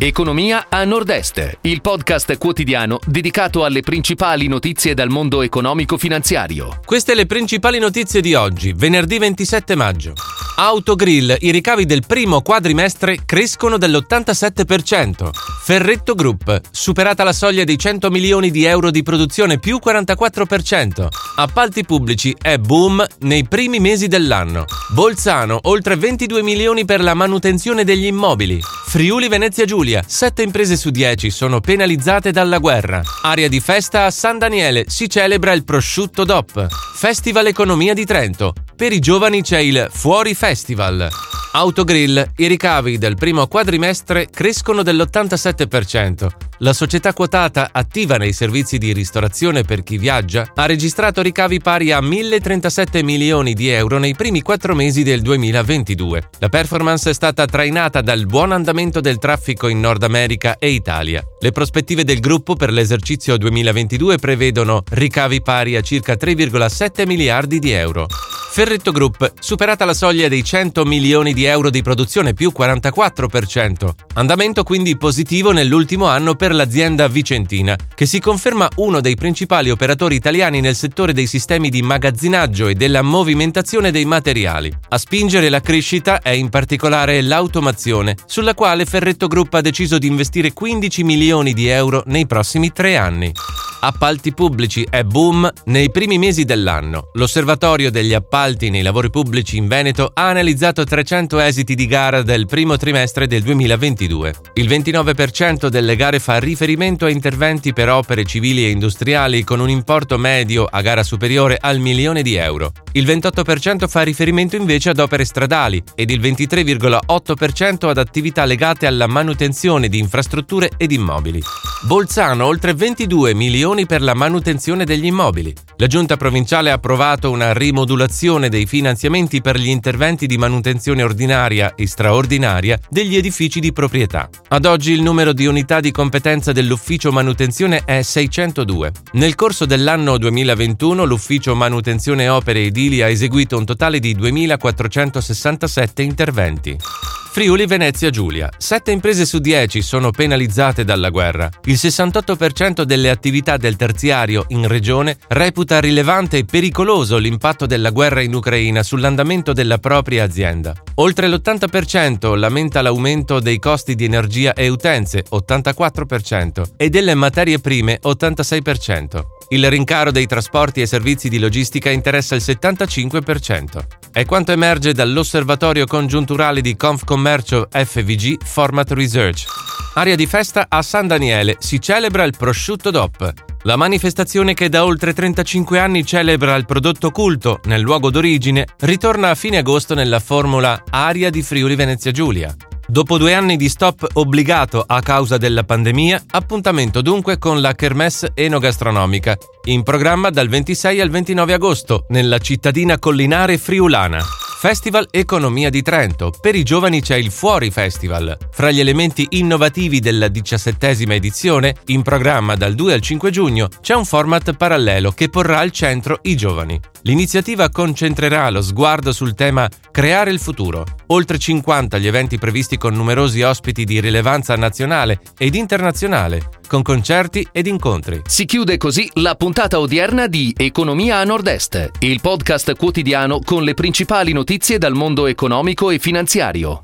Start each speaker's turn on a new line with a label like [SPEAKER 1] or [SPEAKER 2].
[SPEAKER 1] Economia a Nord-Est, il podcast quotidiano dedicato alle principali notizie dal mondo economico-finanziario.
[SPEAKER 2] Queste le principali notizie di oggi, venerdì 27 maggio. Autogrill, i ricavi del primo quadrimestre crescono dell'87%. Ferretto Group, superata la soglia dei 100 milioni di euro di produzione più 44%. Appalti pubblici è boom nei primi mesi dell'anno. Bolzano, oltre 22 milioni per la manutenzione degli immobili. Friuli Venezia Giulia, 7 imprese su 10 sono penalizzate dalla guerra. Aria di festa a San Daniele, si celebra il prosciutto DOP. Festival Economia di Trento, per i giovani c'è il Fuori Festival. Autogrill, i ricavi del primo quadrimestre crescono dell'87%. La società quotata attiva nei servizi di ristorazione per chi viaggia ha registrato ricavi pari a 1037 milioni di euro nei primi quattro mesi del 2022. La performance è stata trainata dal buon andamento del traffico in Nord America e Italia. Le prospettive del gruppo per l'esercizio 2022 prevedono ricavi pari a circa 3,7 miliardi di euro. Ferretto Group, superata la soglia dei 100 milioni di euro di produzione più 44%. Andamento quindi positivo nell'ultimo anno per l'azienda vicentina, che si conferma uno dei principali operatori italiani nel settore dei sistemi di magazzinaggio e della movimentazione dei materiali. A spingere la crescita è in particolare l'automazione, sulla quale Ferretto Group ha deciso di investire 15 milioni di euro nei prossimi tre anni. Appalti pubblici è boom nei primi mesi dell'anno. L'Osservatorio degli appalti nei lavori pubblici in Veneto ha analizzato 300 esiti di gara del primo trimestre del 2022. Il 29% delle gare fa riferimento a interventi per opere civili e industriali con un importo medio a gara superiore al milione di euro. Il 28% fa riferimento invece ad opere stradali ed il 23,8% ad attività legate alla manutenzione di infrastrutture ed immobili. Bolzano oltre 22 milioni per la manutenzione degli immobili. La giunta provinciale ha approvato una rimodulazione dei finanziamenti per gli interventi di manutenzione ordinaria e straordinaria degli edifici di proprietà. Ad oggi il numero di unità di competenza dell'ufficio manutenzione è 602. Nel corso dell'anno 2021 l'ufficio manutenzione opere edili ha eseguito un totale di 2467 interventi. Friuli Venezia Giulia. Sette imprese su 10 sono penalizzate dalla guerra. Il 68% delle attività del terziario in regione reputa rilevante e pericoloso l'impatto della guerra in Ucraina sull'andamento della propria azienda. Oltre l'80% lamenta l'aumento dei costi di energia e utenze, 84%, e delle materie prime, 86%. Il rincaro dei trasporti e servizi di logistica interessa il 75%. È quanto emerge dall'osservatorio congiunturale di Confcommercio FVG Format Research. Aria di festa a San Daniele si celebra il prosciutto DOP. La manifestazione che da oltre 35 anni celebra il prodotto culto nel luogo d'origine ritorna a fine agosto nella formula Aria di Friuli Venezia Giulia. Dopo due anni di stop obbligato a causa della pandemia, appuntamento dunque con la Kermesse enogastronomica, in programma dal 26 al 29 agosto nella cittadina collinare friulana. Festival Economia di Trento. Per i giovani c'è il Fuori Festival. Fra gli elementi innovativi della diciassettesima edizione, in programma dal 2 al 5 giugno, c'è un format parallelo che porrà al centro i giovani. L'iniziativa concentrerà lo sguardo sul tema Creare il futuro. Oltre 50 gli eventi previsti con numerosi ospiti di rilevanza nazionale ed internazionale, con concerti ed incontri.
[SPEAKER 1] Si chiude così la puntata odierna di Economia a Nord-Est, il podcast quotidiano con le principali notizie dal mondo economico e finanziario.